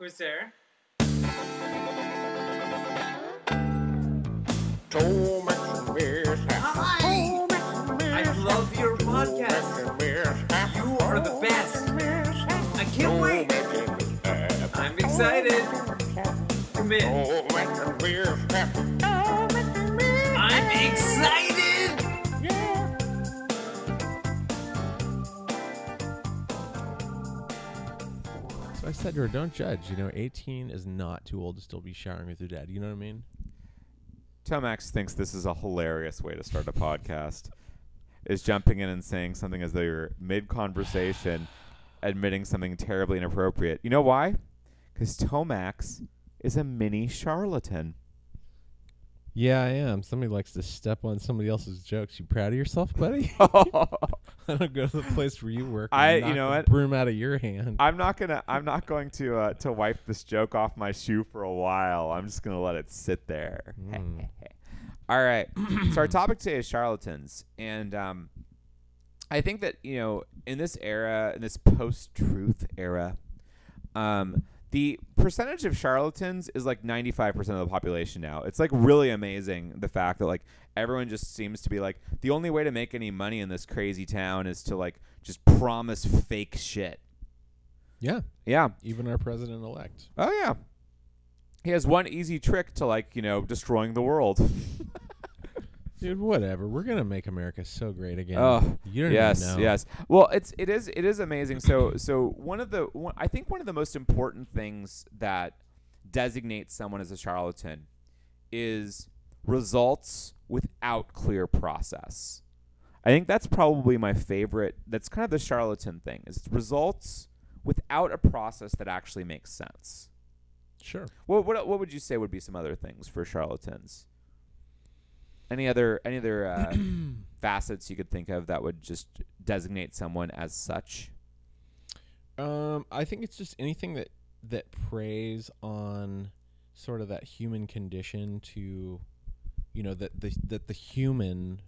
Who's there? I love your podcast. You are the best. I can't wait. I'm excited. Come in. I said to her, "Don't judge. You know, 18 is not too old to still be showering with your dad. You know what I mean?" Tomax thinks this is a hilarious way to start a podcast. Is jumping in and saying something as though you're mid conversation, admitting something terribly inappropriate. You know why? Because Tomax is a mini charlatan. Yeah, I am. Somebody likes to step on somebody else's jokes. You proud of yourself, buddy? I don't go to the place where you work. I- you know what? Broom out of your hand. I'm not gonna. I'm not going to uh, to wipe this joke off my shoe for a while. I'm just gonna let it sit there. Mm. All right. so our topic today is charlatans, and um, I think that you know, in this era, in this post-truth era, um, the percentage of charlatans is like 95% of the population now. It's like really amazing the fact that like everyone just seems to be like the only way to make any money in this crazy town is to like just promise fake shit. yeah, Yeah. even our president elect. Oh yeah. He has one easy trick to like, you know, destroying the world. Dude, whatever. We're gonna make America so great again. Oh, you don't yes, even know. yes. Well, it's it is it is amazing. So so one of the one, I think one of the most important things that designates someone as a charlatan is results without clear process. I think that's probably my favorite. That's kind of the charlatan thing. Is results without a process that actually makes sense. Sure. What what what would you say would be some other things for charlatans? Any other any other uh, facets you could think of that would just designate someone as such? Um, I think it's just anything that that preys on sort of that human condition to, you know, that the that the human,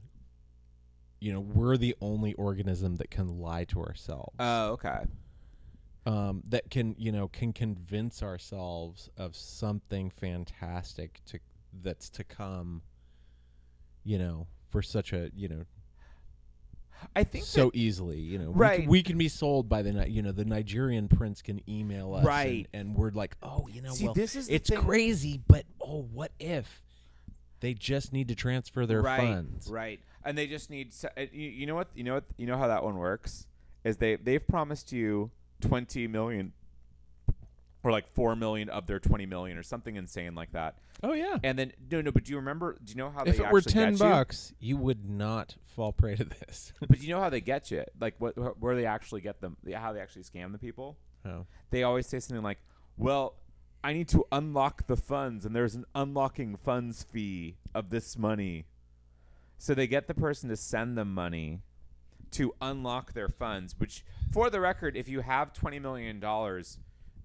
you know, we're the only organism that can lie to ourselves. Oh, okay. um, that can you know can convince ourselves of something fantastic to that's to come. You know, for such a you know I think so easily. You know, we Right. can, we can be sold by the you know the Nigerian prince can email us, Right. And, we're like, oh, you know, See, well, this is it's thing- crazy, but oh, what if they just need to transfer their right, funds? right, and they just need. So, uh, you, you know what? You know what? You know how that one works? Is they they've promised you twenty million, or like four million of their twenty million, or something insane like that. Oh yeah. And then no, no. But do you remember? Do you know how if they it were ten get you? bucks, you would not fall prey to this. But you know how they get you? Like what? Where they actually get them? How they actually scam the people? oh. they always say something like, "Well, I need to unlock the funds, and there's an unlocking funds fee of this money." So they get the person to send them money to unlock their funds. Which, for the record, if you have twenty million dollars,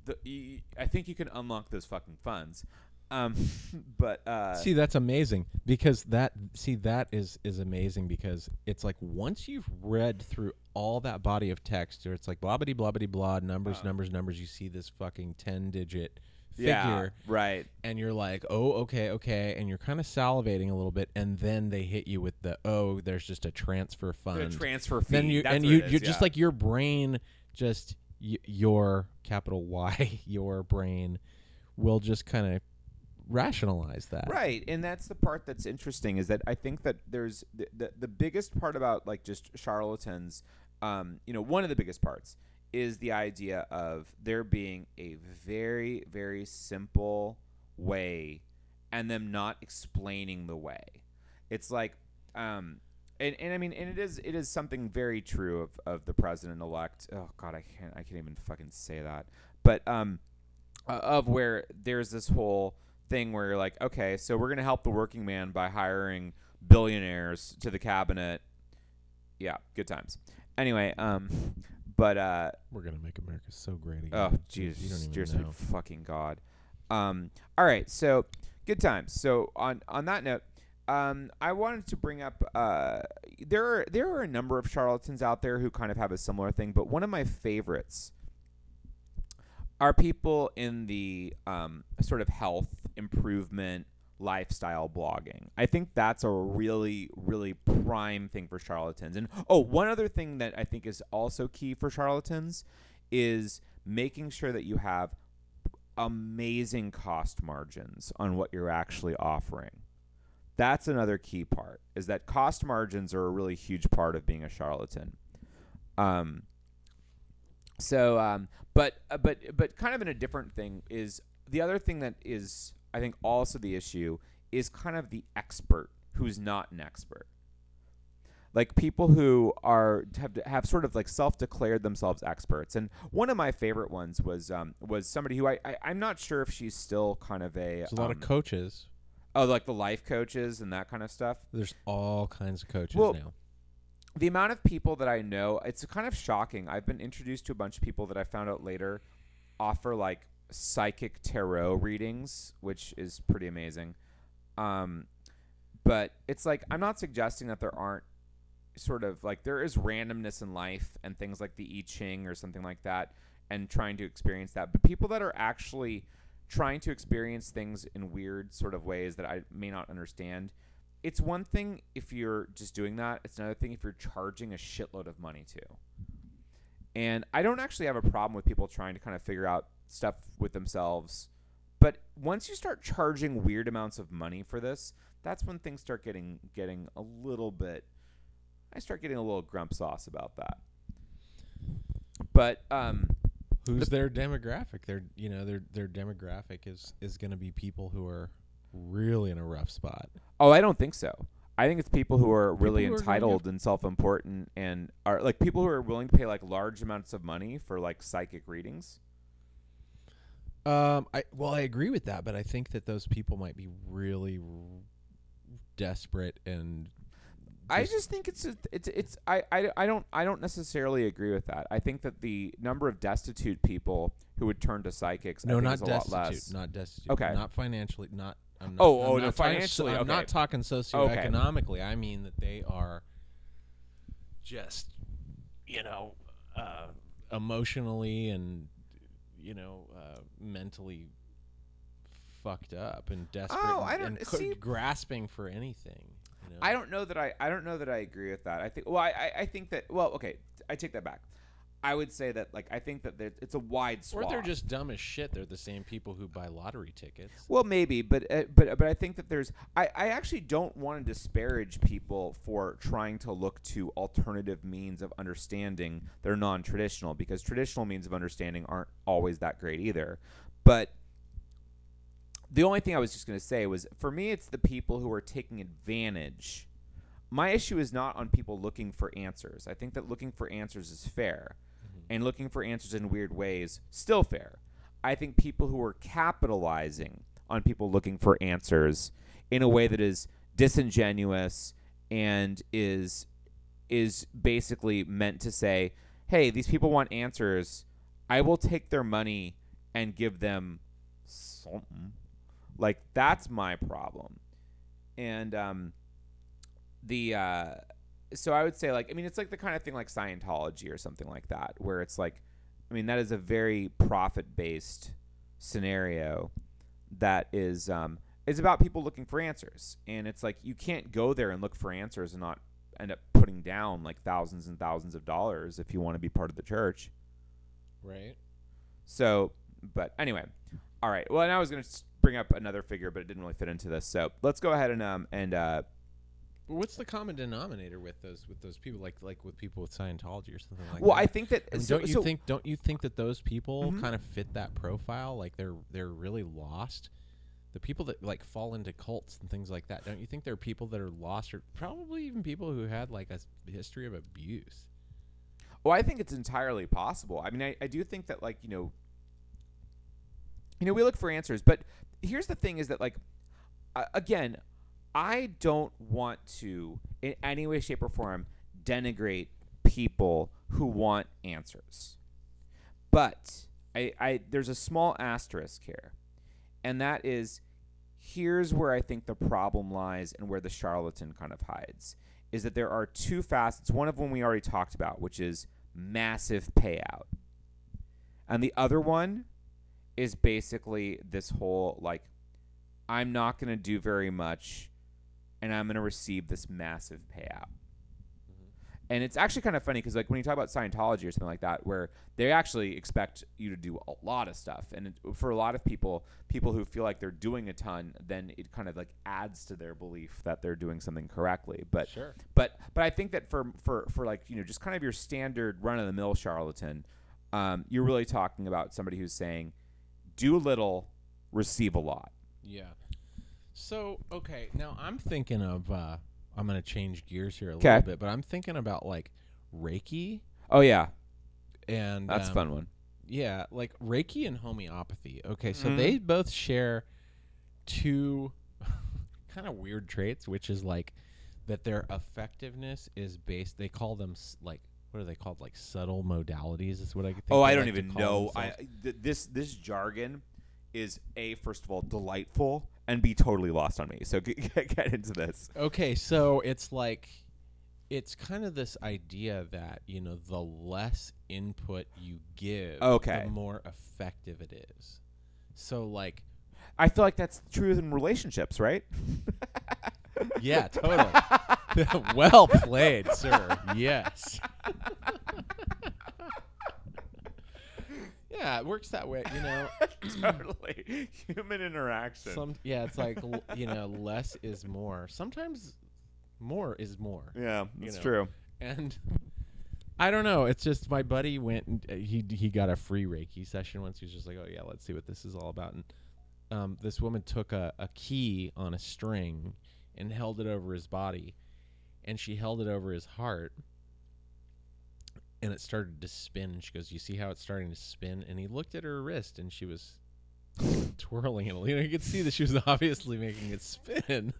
the I think you can unlock those fucking funds. Um, but uh, see that's amazing because that see that is is amazing because it's like once you've read through all that body of text or it's like blah blah blah blah blah numbers Uh. numbers numbers you see this fucking 10 digit yeah, figure right. and you're like oh okay okay and you're kind of salivating a little bit and then they hit you with the oh there's just a transfer The fund transfer fee. then you That's and you is, you're just like your brain just y- your capital Y your brain will just kind of rationalize that Right, and that's the part that's interesting is that I think that there's the the, the biggest part about like just charlatans, um, you know, one of the biggest parts is the idea of there being a very very simple way and them not explaining the way. It's like um and, and I mean and it is it is something very true of, of the president elect. Oh god, I can't I can't even fucking say that. But um uh, of where there's this whole thing where you're like, okay, so we're gonna help the working man by hiring billionaires to the cabinet. Yeah, good times. Anyway, um, but uh, We're gonna make America so great again. oh, jeez, you don't even dear know. fucking god. Um, all right, so good times. So on on that note, um, I wanted to bring up uh, there are there are a number of charlatans out there who kind of have a similar thing, but one of my favorites are people in the um, sort of health improvement lifestyle blogging. I think that's a really, really prime thing for charlatans. And oh, one other thing that I think is also key for charlatans is making sure that you have amazing cost margins on what you're actually offering. That's another key part is that cost margins are a really huge part of being a charlatan. Um, so, um, but uh, but but kind of in a different thing is the other thing that is I think also the issue is kind of the expert who's not an expert. Like people who are have have sort of like self-declared themselves experts, and one of my favorite ones was um, was somebody who I, I I'm not sure if she's still kind of a There's a lot of um, coaches. Oh like the life coaches and that kind of stuff. There's all kinds of coaches Well, now. the amount of people that I know, it's kind of shocking. I've been introduced to a bunch of people that I found out later offer like psychic tarot readings, which is pretty amazing. Um, but it's like I'm not suggesting that there aren't sort of like there is randomness in life and things like the I Ching or something like that, and trying to experience that. But people that are actually trying to experience things in weird sort of ways that I may not understand. It's one thing if you're just doing that. It's another thing if you're charging a shitload of money too. And I don't actually have a problem with people trying to kind of figure out stuff with themselves. But once you start charging weird amounts of money for this, that's when things start getting getting a little bit I start getting a little grump sauce about that. But um Who's their demographic? Their you know their their demographic is is going to be people who are really in a rough spot. oh, I don't think so. I think it's people who are really who are entitled and self-important and are like people who are willing to pay like large amounts of money for like psychic readings. Um, I well, I agree with that, but I think that those people might be really r- desperate and I Just- think it's a, it's it's I, I I don't I don't necessarily agree with that. I think that the number of destitute people who would turn to psychics I no, think not is a lot destitute, less. not destitute, Okay. not financially, not. I'm not Oh, I'm oh, not no, financially, I'm okay. not talking socioeconomically. I mean that they are just, you know, uh, emotionally and you know uh, mentally fucked up and desperate. Oh, and, I don't- and see- grasping for anything. You know? I don't know that I I don't know that I agree with that. I think well I I, think that well okay I take that back. I would say that like I think that there, it's a wide Or swath. they're just dumb as shit. They're the same people who buy lottery tickets. Well, maybe, but uh, but but I think that there's I, I actually don't want to disparage people for trying to look to alternative means of understanding They're non-traditional because traditional means of understanding aren't always that great either. But the only thing I was just going to say was for me it's the people who are taking advantage. My issue is not on people looking for answers. I think that looking for answers is fair mm-hmm. and looking for answers in weird ways still fair. I think people who are capitalizing on people looking for answers in a way that is disingenuous and is is basically meant to say, "Hey, these people want answers. I will take their money and give them something." Like that's my problem. And um the uh so I would say like I mean it's like the kind of thing like Scientology or something like that where it's like I mean that is a very profit based scenario that is um is about people looking for answers and it's like you can't go there and look for answers and not end up putting down like thousands and thousands of dollars if you want to be part of the church. Right. So, but anyway, all right. Well, and I was going to bring up another figure, but it didn't really fit into this. So let's go ahead and um and uh What's the common denominator with those with those people like like with people with Scientology or something like that? well, that? I think that I mean, so, don't you so- think don't you think that those people Mhm. kind of fit that profile? Like they're they're really lost. The people that like fall into cults and things like that. Don't you think there are people that are lost, or probably even people who had like a s- history of abuse? Well, I think it's entirely possible. I mean, I, I do think that like you know, you know, we look for answers, but here's the thing: is that like, uh, again, I don't want to in any way, shape, or form denigrate people who want answers, but I, I there's a small asterisk here, and that is here's where I think the problem lies and where the charlatan kind of hides is that there are two facets. One of them we already talked about, which is massive payout. And the other one is basically this whole like I'm not going to do very much and I'm going to receive this massive payout. And it's actually kind of funny because, like, when you talk about Scientology or something like that, where they actually expect you to do a lot of stuff, and it, for a lot of people, people who feel like they're doing a ton, then it kind of like adds to their belief that they're doing something correctly. But Sure. but but I think that for for for like you know just kind of your standard run of the mill charlatan, um, you're really talking about somebody who's saying, do little, receive a lot. Yeah. So okay, now I'm thinking of. uh I'm gonna change gears here a 'Kay. little bit, but I'm thinking about like Reiki Oh yeah, and that's a um, fun one. Yeah, like Reiki and homeopathy. Okay, so Mhm. they both share two kind of weird traits, which is like that their effectiveness is based. They call them s- like what are they called? Like subtle modalities is what I could. think. Oh, I don't like even know. I th- this this jargon is a first of all delightful and be totally lost on me. So get, get, get into this. Okay, so it's like it's kind of this idea that you know the less input you give, Okay. the more effective it is. So like I feel like that's true in relationships, right? Yeah, totally. well played, sir. Yes. yeah, it works that way, you know. totally. Human interaction. Some yeah, it's like l- you know, less is more. Sometimes more is more. yeah, you that's know. true. And I don't know. It's just my buddy went and uh, he he got a free Reiki session once. He was just like, "Oh yeah, let's see what this is all about." And um, this woman took a, a key on a string and held it over his body, and she held it over his heart, and it started to spin. And she goes, "You see how it's starting to spin?" And he looked at her wrist, and she was twirling it. You know, you could see that she was obviously making it spin.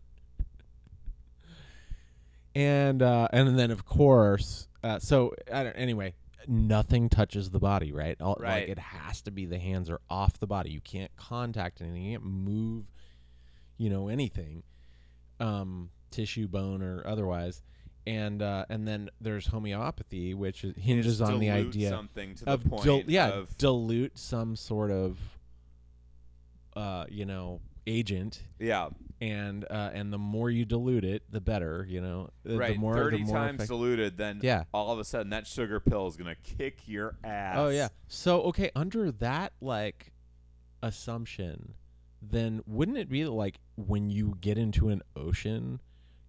and uh, and then of course, uh, so I don't, anyway, nothing touches the body, right? All, Right. Like it has to be the hands are off the body. You can't contact anything. You can't move, you know, anything, um, tissue, bone, or otherwise. And uh, and then there's homeopathy, which is, hinges on the idea something to the of point dil- yeah, of dilute some sort of, uh, you know, agent yeah, and uh, and the more you dilute it, the better. You know, right. The more, Thirty the more times effect- diluted, then Yeah. all of a sudden that sugar pill is gonna kick your ass. Oh yeah. So okay, under that like assumption, then wouldn't it be like when you get into an ocean,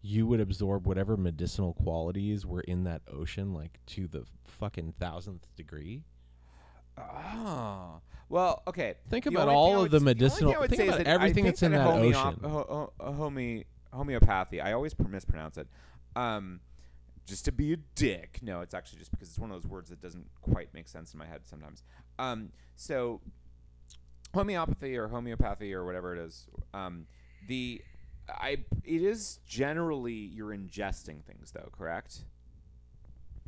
you would absorb whatever medicinal qualities were in that ocean, like to the fucking thousandth degree? Oh. Well, okay. Think The about all of the s- only thing medicinal- would think about everything that's in that homeop- ocean. ho- ho- home- homeopathy. I always mispronounce it. Um, just to be a dick. No, it's actually just because it's one of those words that doesn't quite make sense in my head sometimes. Um, so homeopathy or homeopathy or whatever it is. Um, the I it is generally you're ingesting things though, correct?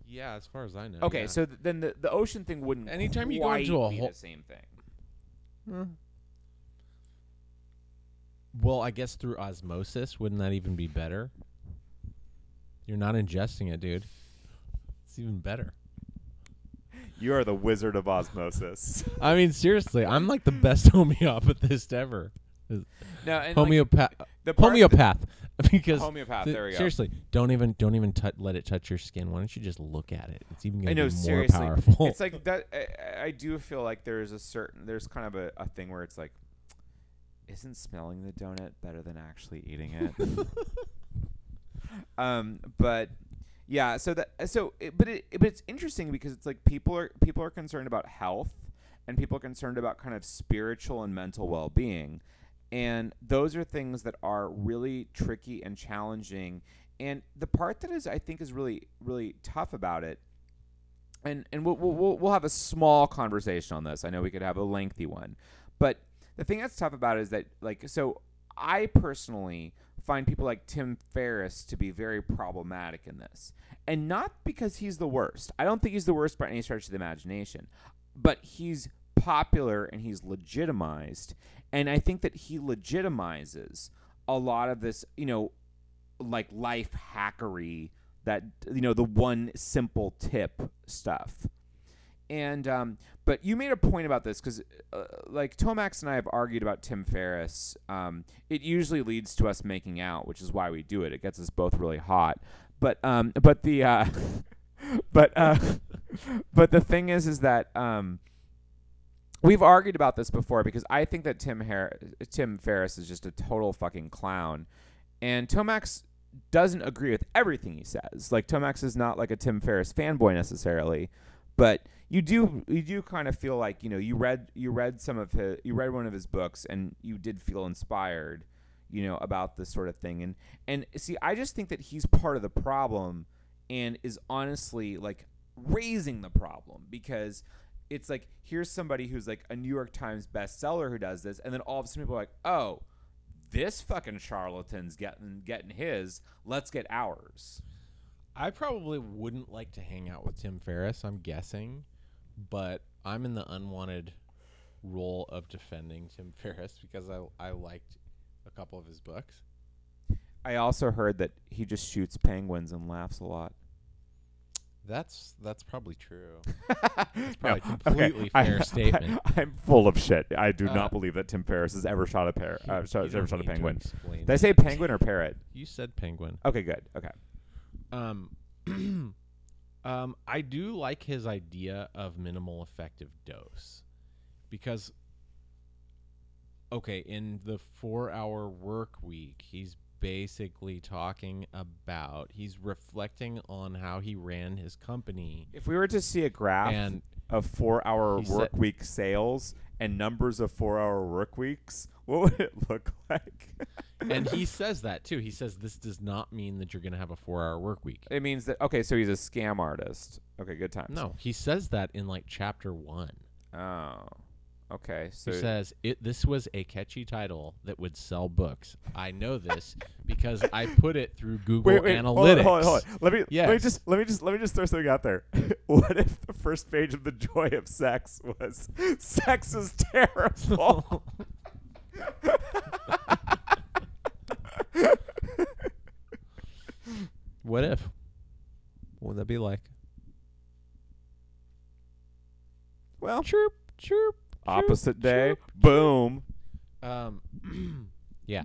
Yeah, as far as I know. Okay, yeah. so th- then the, the ocean thing wouldn't Anytime you go into a hole- the same thing. Well, I guess through osmosis, wouldn't that even be better? You're not ingesting it, dude. It's even better. You are the wizard of osmosis. I mean, seriously, I'm like the best homeopathist ever. no, and like, Homeopath, the homeopath, because homeopath. th- there we go. seriously, don't even don't even tou- let it touch your skin. Why don't you just look at it? It's even I gonna know be more seriously. powerful. It's like that. I, I do feel like there's a certain there's kind of a, a thing where it's like, isn't smelling the donut better than actually eating it? um, but yeah. So that so it, but it but it's interesting because it's like people are people are concerned about health and people are concerned about kind of spiritual and mental well being. And those are things that are really tricky and challenging. And the part that is, I think, is really, really tough about it and and we'll, we'll we'll have a small conversation on this. I know we could have a lengthy one, but the thing that's tough about it is that like so I personally find people like Tim Ferriss to be very problematic in this, and not because he's the worst. I don't think he's the worst by any stretch of the imagination, but he's popular and he's legitimized, and I think that he legitimizes a lot of this, you know, like life hackery that you know the one simple tip stuff And um, but you made a point about this because, uh, like Tomax and I have argued about Tim Ferriss. Um, it usually leads to us making out, which is why we do it. It gets us both really hot. But um, but the uh, but uh, but the thing is, is that um, we've argued about this before because I think that Tim Har- Tim Ferriss is just a total fucking clown, and Tomax doesn't agree with everything he says. Like Tomax is not like a Tim Ferriss fanboy necessarily, but you do you do kind of feel like you know you read you read some of his you read one of his books and you did feel inspired, you know, about this sort of thing. And and see, I just think that he's part of the problem and is honestly like raising the problem because it's like here's somebody who's like a New York Times bestseller who does this, and then all of a sudden people are like, oh, this fucking charlatan's getting getting his. Let's get ours. I probably wouldn't like to hang out with Tim Ferriss, I'm guessing, but I'm in the unwanted role of defending Tim Ferriss because I I liked a couple of his books. I also heard that he just shoots penguins and laughs a lot. That's that's probably true. It's probably a completely fair statement. I, am full of shit. I do Uh, not believe that Tim Ferriss has ever shot a pair. Uh, shot, ever shot a penguin. Did I say penguin or parrot? You said penguin. Okay, good. Okay. Um, um, I do like his idea of minimal effective dose because, okay, in the four hour work week, he's basically talking about, he's reflecting on how he ran his company. If we were to see a graph And of four-hour He said- week sales and numbers of four-hour work weeks, what would it look like? and he says that too. He says this does not mean that you're going to have a four hour work week. it means that okay, so he's a scam artist. Okay, good times. No, he says that in like chapter one. Oh. Okay. So He says it. This was a catchy title that would sell books. I know this because I put it through Google wait, wait, Analytics. Hold on, hold on, hold on. Let me let me just let me just let me just throw something out there. what if the first page of the joy of sex was sex is terrible? What if? What would that be like? well, Chirp, chirp. Opposite day. Boom. Um, yeah.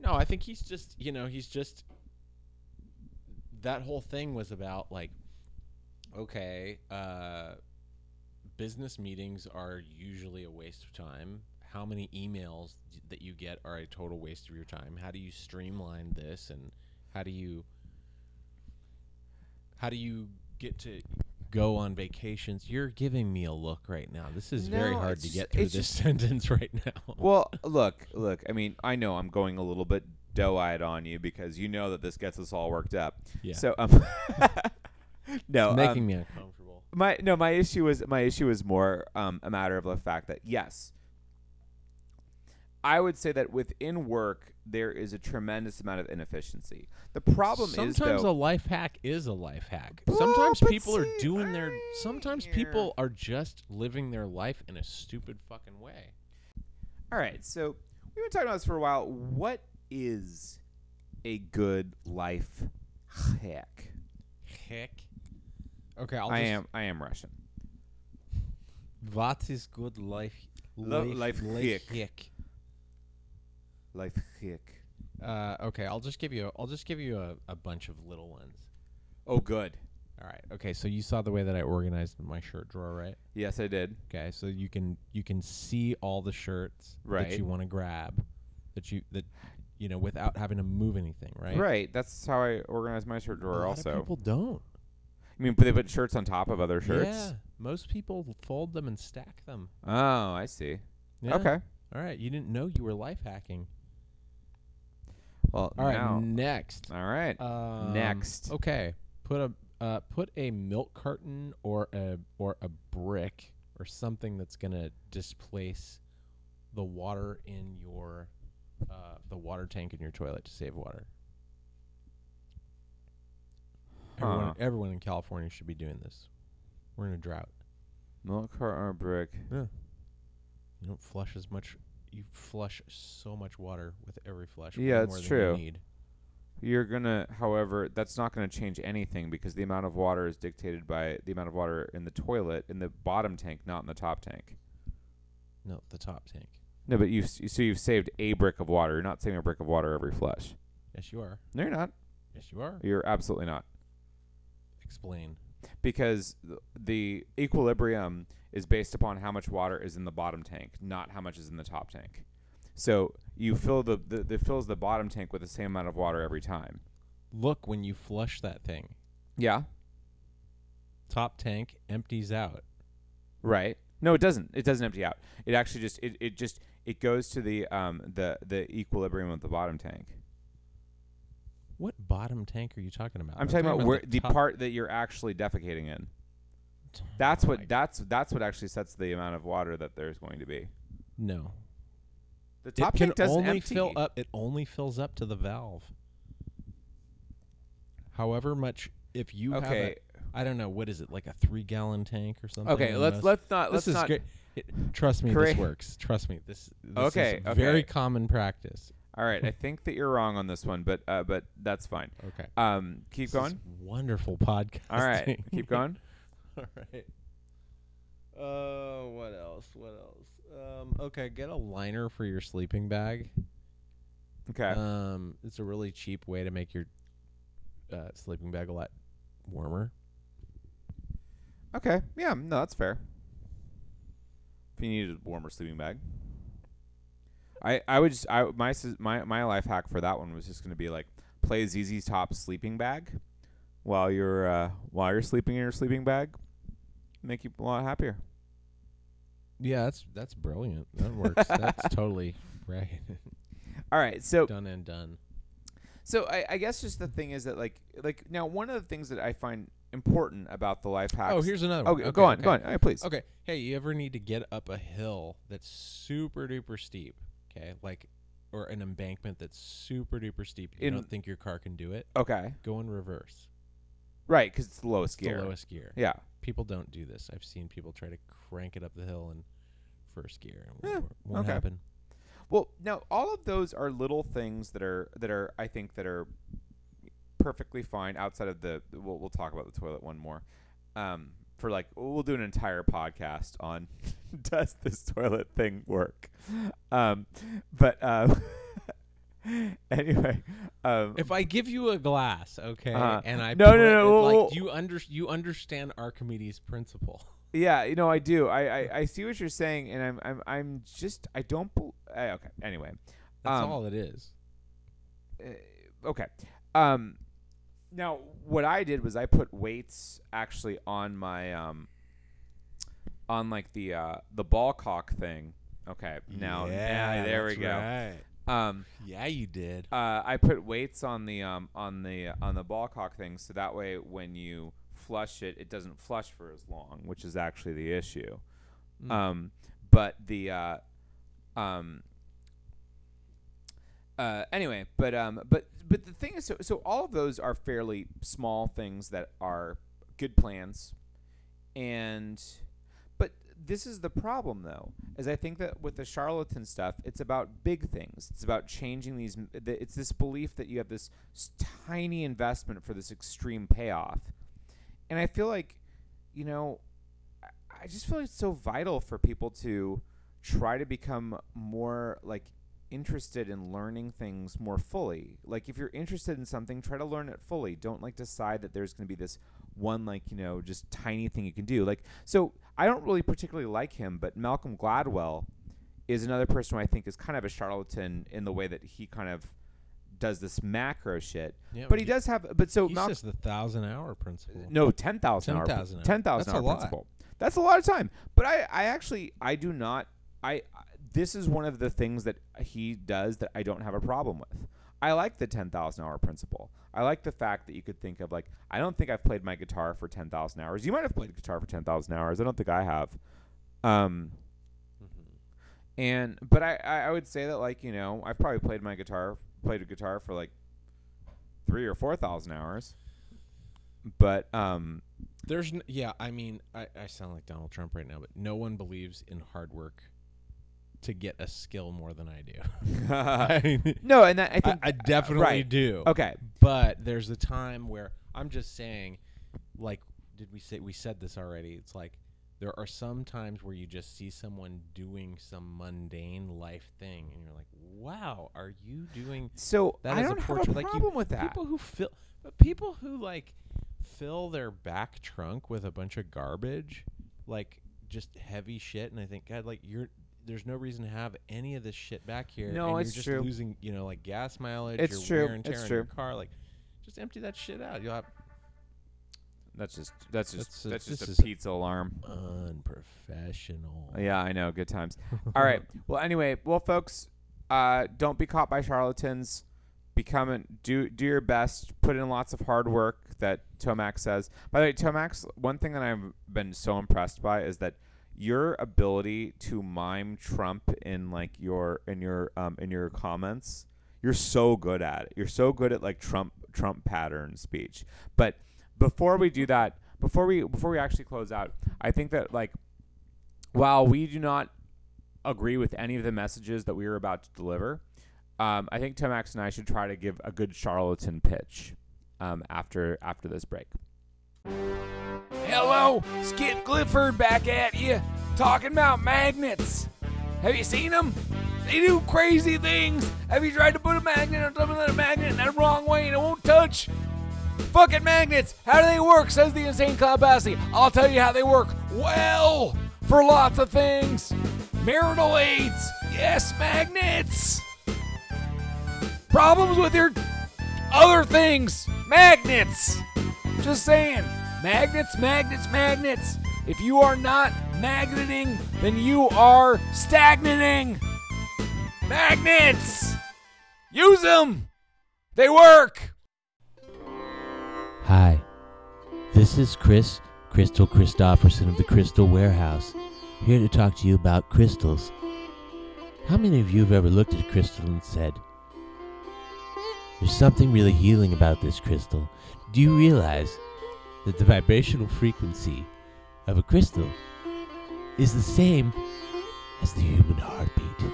No, I think he's just, you know, he's just. That whole thing was about like, okay, uh, business meetings are usually a waste of time. How many emails d- that you get are a total waste of your time? How do you streamline this, and how do you, how do you get to go on vacations? You're giving me a look right now. This is very No, hard to get through it's this just- sentence right now. Well, look, look. I mean, I know I'm going a little bit doe-eyed on you because you know that this gets us all worked up. Yeah. So, um, no, it's making um, me uncomfortable. my no, my issue was my issue was more um, a matter of the fact that yes, I would say that within work there is a tremendous amount of inefficiency. The problem sometimes is sometimes a life hack is a life hack. Well, sometimes people are see, doing their. Sometimes hear- people are just living their life in a stupid fucking way. all right. So we've been talking about this for a while. What is a good life hack? Heck. Okay, I'll I am I am Russian. What is good life? Lo- life hack. hack. Life hack. Uh, okay, I'll just give you. A, I'll just give you a, a bunch of little ones. Oh, good. All right. Okay, so you saw the way that I organized my shirt drawer, right? Yes, I did. Okay, so you can you can see all the shirts Right. that you want to grab, that you that you know without having to move anything, right? Right. That's how I organize my shirt A drawer. lot Also, of people don't. I mean, but they put shirts on top of other shirts. Yeah, most people fold them and stack them. Oh, I see. Yeah. Okay. All right, you didn't know you were life hacking. Well, All right, now- next. all right. Um, Next. Okay, put a uh, put a milk carton or a or a brick or something that's gonna displace the water in your uh, the water tank in your toilet to save water. Everyone, Huh. everyone in California should be doing this. We're in a drought. Milk carton or brick. You don't flush as much. You flush so much water with every flush. Yeah, more it's you true. need. You're gonna, however, that's not gonna change anything because the amount of water is dictated by the amount of water in the toilet in the bottom tank, not in the top tank. No, the top tank. No, but you've s- so you've saved a brick of water. You're not saving a brick of water every flush. Yes, you are. No, you're not. Yes, you are. You're absolutely not. Explain. Because the equilibrium is based upon how much water is in the bottom tank, not how much is in the top tank. So you fill the, the, the fills the bottom tank with the same amount of water every time. Look when you flush that thing. Yeah. Top tank empties out. Right. No, it doesn't. It doesn't empty out. It actually just it, it just it goes to the um the the equilibrium of the bottom tank. What bottom tank are you talking about? I'm talking about where the top- part that you're actually defecating in. Oh That's my what that's that's what actually sets the amount of water that there's going to be. No. The It top can tank doesn't only empty. fill up. It only fills up to the valve. However much, if you have, Okay. a, I don't know, what is it like a three gallon tank or something? Okay, let's let's not This let's is not great. It- trust me, Correct. this works. Trust me, this. this Okay, is very common practice. All right, I think that you're wrong on this one, but uh, but that's fine. Okay, Um, keep This is going. wonderful podcast. All right, keep going. All right. Uh, what else? What else? Um, okay, get a liner for your sleeping bag. Okay. Um, it's a really cheap way to make your uh, sleeping bag a lot warmer. okay. Yeah. No, that's fair. If you needed a warmer sleeping bag, I I would just I my my my life hack for that one was just going to be like play ZZ Top sleeping bag while you're uh, while you're sleeping in your sleeping bag, make you a lot happier. Yeah, that's that's brilliant. That works. that's totally right. All right. So done and done. So I, I guess just the thing is that like like now one of the things that I find important about the life hacks. Oh, here's another one. go Okay, on, go on. All right, please. Okay. Hey, you ever need to get up a hill that's super duper steep? Okay, like or an embankment that's super duper steep. You In- don't think your car can do it? Okay. Go in reverse. Right, because it's the lowest gear. the lowest gear. Yeah. People don't do this. I've seen people try to crank it up the hill in first gear. and Yeah, won't- won't okay. happen. Well, now all of those are little things that are that are I think that are perfectly fine outside of the. We'll we'll talk about the toilet one more. Um, for like we'll do an entire podcast on does this toilet thing work? Um, but um, anyway, um, If I give you a glass, okay, Uh-huh. and I No, no, no, it, like you under you understand Archimedes' principle. Yeah, you know I do. I, I, I see what you're saying, and I'm I'm I'm just I don't. Bel- uh, okay. Anyway, That's Um, all it is. uh, okay. Um, now what I did was I put weights actually on my um on like the uh the ball cock thing. Okay. Now yeah, there we go. right. Um, Yeah, you did. uh, I put weights on the um on the on the ball cock thing, so that way when you flush it, it doesn't flush for as long, which is actually the issue. Mm. Um, but the uh, um, uh, anyway, but um, but but the thing is, so so all of those are fairly small things that are good plans, and but this is the problem though, is I think that with the charlatan stuff, it's about big things. It's about changing these. the- It's this belief that you have this tiny investment for this extreme payoff, and I feel like, you know, I just feel like it's so vital for people to try to become more like interested in learning things more fully. Like if you're interested in something, try to learn it fully. Don't like decide that there's going to be this one like, you know, just tiny thing you can do. Like so I don't really particularly like him, but Malcolm Gladwell is another person who I think is kind of a charlatan in the way that he kind of does this macro shit. Yeah, But he does have but so He Mal- says the thousand hour principle. no, ten thousand hour. 10,000 hour. Ten thousand That's a hour lot. principle. That's a lot of time. But I, I actually, I do not. I. This is one of the things that he does that I don't have a problem with. I like the ten thousand hour principle. I like the fact that you could think of like, I don't think I've played my guitar for ten thousand hours. You might have played guitar for ten thousand hours. I don't think I have. Um. And but I, I I would say that like you know I've probably played my guitar played a guitar for like three or four thousand hours. But um There's n- yeah, I mean, I, I sound like Donald Trump right now, but no one believes in hard work to get a skill more than I do. I, mean, no, and that, I I, think I definitely right. do. okay. But there's a time where I'm just saying, like, did we say we said this already? It's like there are some times where you just see someone doing some mundane life thing, and you're like, "Wow, are you doing So that I don't a have portrait?" a like you, problem with that. people who fill, but people who like fill their back trunk with a bunch of garbage, like just heavy shit, and I think, God, like you're. There's no reason to have any of this shit back here. No, and it's you're just true. losing, you know, like gas mileage. It's you're true, Wear and tear it's on true. your car. Like, just empty that shit out. You'll have That's just that's just That's- that's, this just is- a pizza alarm. unprofessional. Yeah, I know. Good times. All right. Well, anyway, well, folks, uh, don't be caught by charlatans. Become an, do do your best. Put in lots of hard work. That Tomax says. By the way, Tomax, one thing that I've been so impressed by is that your ability to mime Trump in like your in your um in your comments. You're so good at it. You're so good at like Trump Trump pattern speech. But before we do that, before we before we actually close out, I think that like while we do not agree with any of the messages that we are about to deliver, um, I think Tomax and I should try to give a good charlatan pitch um, after after this break. Hello, Skip Clifford back at you, talking about magnets. Have you seen them? They do crazy things. Have you tried to put a magnet on top of a magnet in that wrong way and it won't touch? Fucking magnets. How do they work? Says the insane Cloud Bassy. I'll tell you how they work. Well, for lots of things. Marital aids. Yes, magnets. Problems with your other things. Magnets. Just saying. Magnets, magnets, magnets. If you are not magneting, then you are stagnating. Magnets! Use them! They work! Hi, this is Chris, Crystal Christofferson of the Crystal Warehouse, here to talk to you about crystals. How many of you have ever looked at a crystal and said, There's something really healing about this crystal? Do you realize that the vibrational frequency of a crystal is the same as the human heartbeat?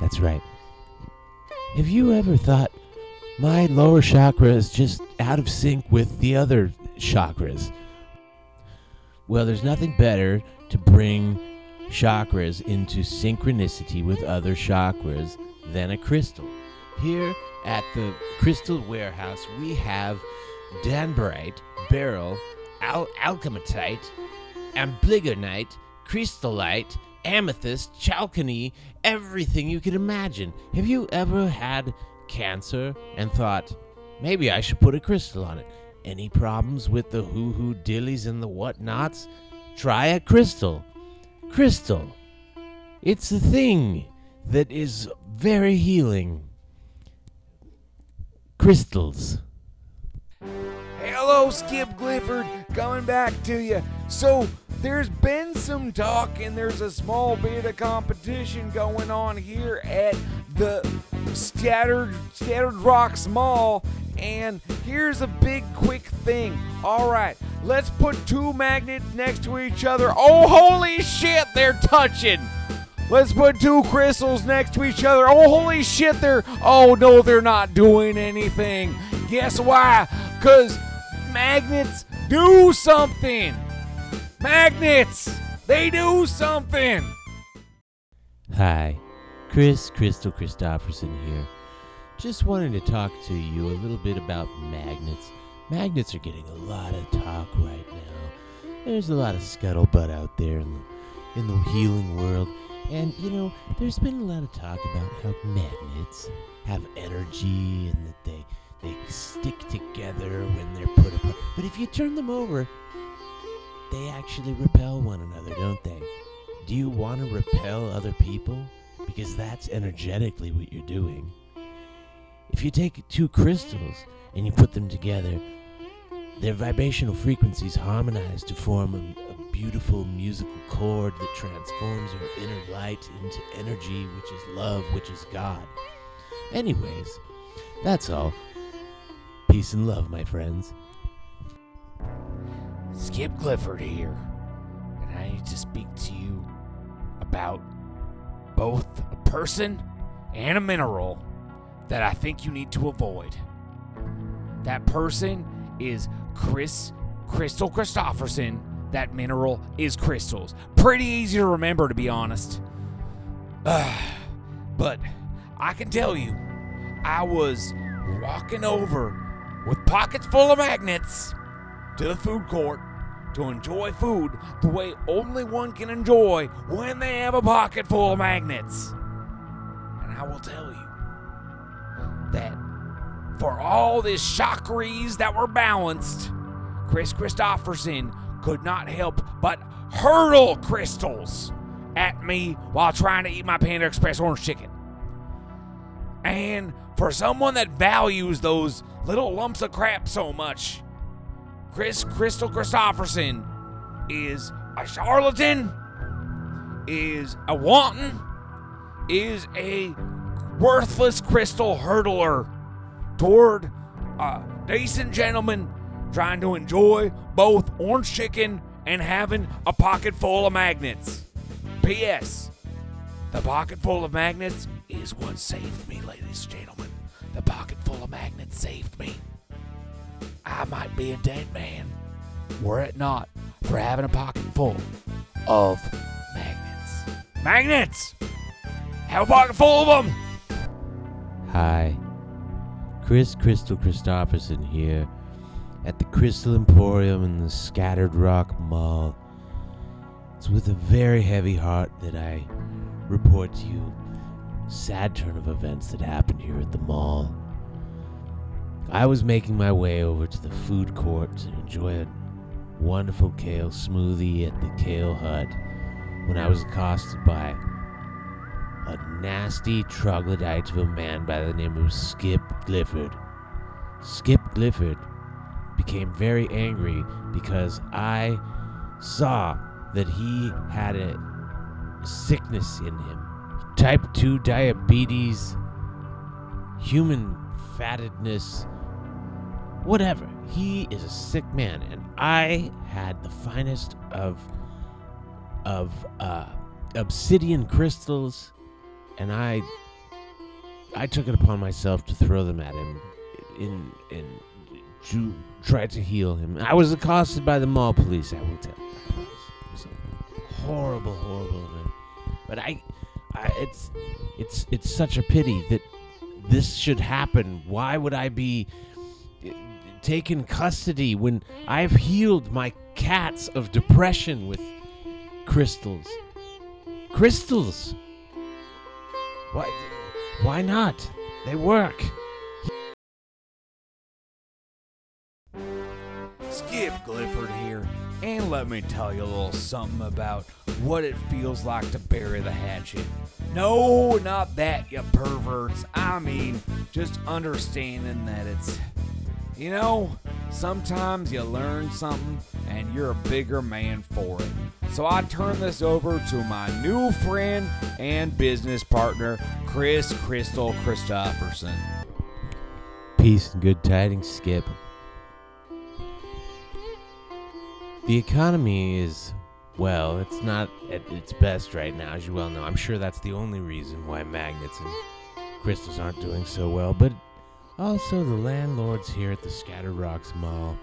That's right. Have you ever thought, my lower chakra is just out of sync with the other chakras. Well, there's nothing better to bring chakras into synchronicity with other chakras than a crystal. Here at the Crystal Warehouse, we have danburite, beryl, al- alchematite, amblygonite, crystallite, amethyst, chalcony, everything you could imagine. Have you ever had cancer and thought, maybe I should put a crystal on it? Any problems with the hoo hoo dillies and the whatnots? Try a crystal. Crystal. It's a thing that is very healing. Crystals. Skip Clifford, coming back to you. So, there's been some talk and there's a small bit of competition going on here at the Scattered, Scattered Rocks Mall. And here's a big quick thing. All right, let's put two magnets next to each other. Oh, holy shit, they're touching. Let's put two crystals next to each other. Oh, holy shit, they're. Oh, no, they're not doing anything. Guess why? Because magnets do something. Magnets, they do something. Hi, Chris Crystal Christofferson here. Just wanted to talk to you a little bit about magnets. Magnets are getting a lot of talk right now. There's a lot of scuttlebutt out there in the, in the healing world. And, you know, there's been a lot of talk about how magnets have energy and that they, they stick together when they're put apart. But if you turn them over, they actually repel one another, don't they? Do you want to repel other people? Because that's energetically what you're doing. If you take two crystals and you put them together, their vibrational frequencies harmonize to form a, a beautiful musical chord that transforms your inner light into energy, which is love, which is God. Anyways, that's all. Peace and love, my friends. Skip Clifford here, and I need to speak to you about both a person and a mineral that I think you need to avoid. That person is Chris Crystal Christopherson. That mineral is crystals. Pretty easy to remember, to be honest. Ugh. but I can tell you, I was walking over with pockets full of magnets to the food court to enjoy food the way only one can enjoy when they have a pocket full of magnets. And I will tell you that for all these chakras that were balanced, Chris Christopherson could not help but hurl crystals at me while trying to eat my Panda Express orange chicken. And for someone that values those little lumps of crap so much, Chris Crystal Christopherson is a charlatan, is a wanton, is a worthless crystal hurdler toward a decent gentleman trying to enjoy both orange chicken and having a pocket full of magnets. P.S. The pocket full of magnets is what saved me, ladies and gentlemen. The pocket full of magnets saved me. I might be a dead man were it not for having a pocket full of magnets. Magnets! Have a pocket full of them! Hi, Chris Crystal Christopherson here at the Crystal Emporium in the Scattered Rock Mall. It's with a very heavy heart that I report to you sad turn of events that happened here at the mall. I was making my way over to the food court to enjoy a wonderful kale smoothie at the Kale Hut when I was accosted by a nasty troglodyte of a man by the name of Skip Clifford. Skip Clifford became very angry because I saw that he had a sickness in him type 2 diabetes, human fattedness, whatever. He is a sick man, and I had the finest of of uh, obsidian crystals, and I I took it upon myself to throw them at him in in to try to heal him. I was accosted by the mall police. I will tell you, it was a horrible, horrible event. But I, I, it's it's it's such a pity that this should happen. Why would I be uh, taken custody when I've healed my cats of depression with crystals? Crystals. Why? Why not? They work. Skip Clifford here, and let me tell you a little something about what it feels like to bury the hatchet. No, not that, you perverts. I mean, just understanding that it's. You know, sometimes you learn something and you're a bigger man for it. So I turn this over to my new friend and business partner, Chris Crystal Christopherson. Peace and good tidings, Skip. The economy is, well, it's not at its best right now, as you well know. I'm sure that's the only reason why magnets and crystals aren't doing so well, but also the landlords here at the Scattered Rocks Mall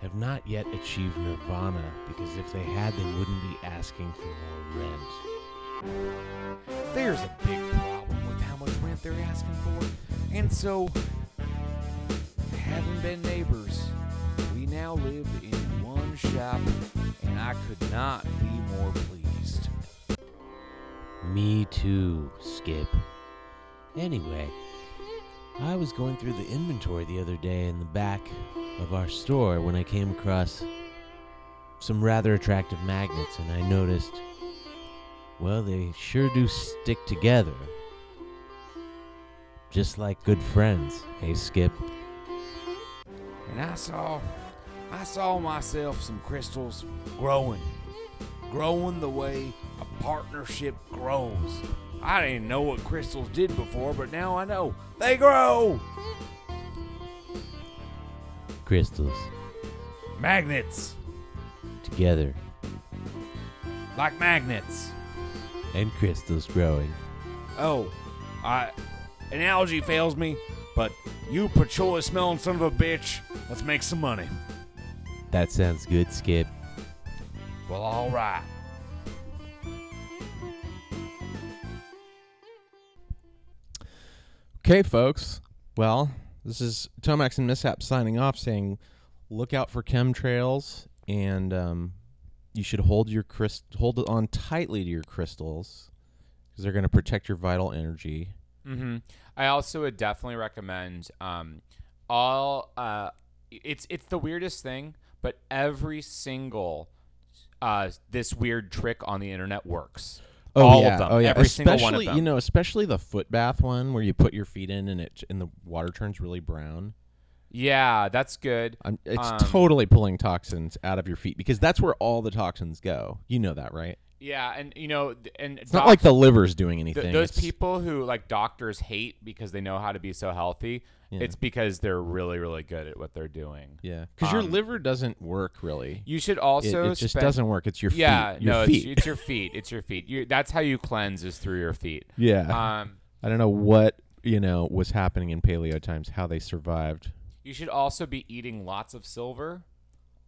have not yet achieved nirvana because if they had, they wouldn't be asking for more rent. There's a big problem with how much rent they're asking for. And so, having been neighbors, we now live in shop, and I could not be more pleased. Me too, Skip. Anyway, I was going through the inventory the other day in the back of our store when I came across some rather attractive magnets, and I noticed, well, they sure do stick together. Just like good friends, hey, Skip? And I saw, I saw myself some crystals growing, growing the way a partnership grows. I didn't know what crystals did before, but now I know they grow. Crystals. Magnets, Together. like magnets. And crystals growing. Oh, I analogy fails me, but you patchouli smelling son of a bitch. Let's make some money. That sounds good, Skip. Well, all right. Okay, folks. Well, this is Tomax and Mishap signing off, saying, look out for chemtrails, and um, you should hold your crys- hold on tightly to your crystals because they're going to protect your vital energy. Mm-hmm. I also would definitely recommend um, all. Uh, it's it's the weirdest thing, but every single uh, this weird trick on the internet works. Oh all yeah, of them. oh yeah. Every especially, single one of them. you know, especially the foot bath one where you put your feet in and it and the water turns really brown. Yeah, that's good. I'm, it's Um, totally pulling toxins out of your feet because that's where all the toxins go. You know that, right? Yeah, and you know, and It's not like the liver's doing th- anything. those It's- people who like doctors hate because they know how to be so healthy. Yeah. It's because they're really, really good at what they're doing. Yeah, because your Um, liver doesn't work really. You should It, also it just spend- doesn't work. It's your Yeah, feet. Your no, feet. It's, it's your feet. It's your feet. You, that's how you cleanse is through your feet. yeah. Um, I don't know what you know was happening in paleo times, how they survived. you should also be eating lots of silver.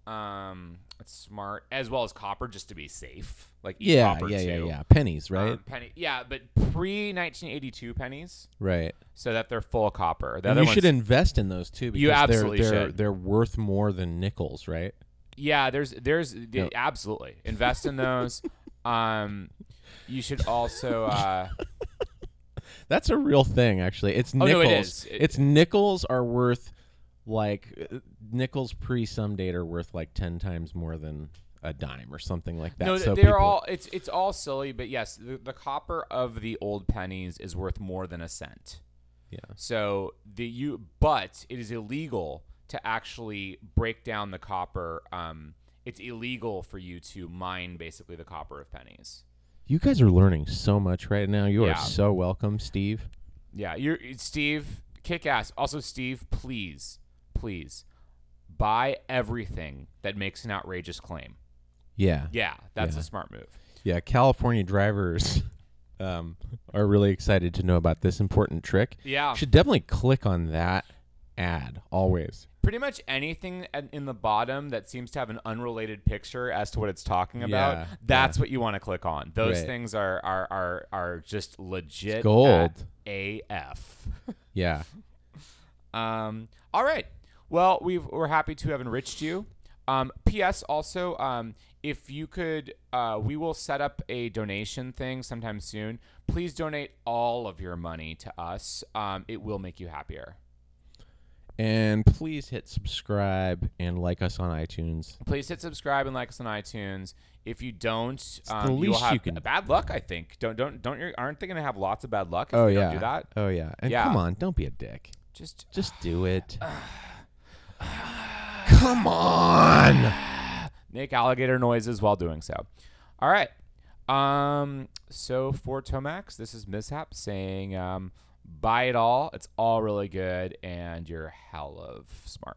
Um, that's smart, as well as copper, just to be safe. Like eat Yeah, copper yeah, yeah, too. yeah. Pennies, right? Um, penny, yeah, but pre 1982 pennies, right. so that they're full of copper. The other you should invest in those too. Because You absolutely they're, they're, should. They're worth more than nickels, right? Yeah, there's there's No. absolutely invest in those. um, you should also uh, That's a real thing, actually. It's Oh, no, nickels. it is. It- it's nickels are worth like nickels pre some date are worth like ten times more than a dime or something like that. no, so they're people- all it's it's all silly, but yes, the, the copper of the old pennies is worth more than a cent. yeah. So the you, but it is illegal to actually break down the copper. Um, it's illegal for you to mine basically the copper of pennies. You guys are learning so much right now. You Yeah. are so welcome, Steve. Yeah, you're Steve. Kick ass. Also, Steve, please, please buy everything that makes an outrageous claim. Yeah. Yeah, that's Yeah. a smart move. Yeah, California drivers um, are really excited to know about this important trick. Yeah, should definitely click on that ad always. pretty much anything in the bottom that seems to have an unrelated picture as to what it's talking about. Yeah, that's what you want to click on. Those Right. things are are are are just legit gold. AF. Yeah. Um, all right. Well, we've, we're happy to have enriched you. Um, P.S. Also, um, if you could, uh, we will set up a donation thing sometime soon. Please donate all of your money to us. Um, it will make you happier. And please hit subscribe and like us on iTunes. Please hit subscribe and like us on iTunes. If you don't, the um, you will least have you can- bad luck. I think. Don't don't don't. You aren't they going to have lots of bad luck if Oh they yeah. don't do that? Oh yeah. And Yeah. come on, don't be a dick. Just Just do it. come on. make alligator noises while doing so. All right. Um. So for Tomax, this is Mishap saying, um, buy it all. It's all really good, and you're hell of smart.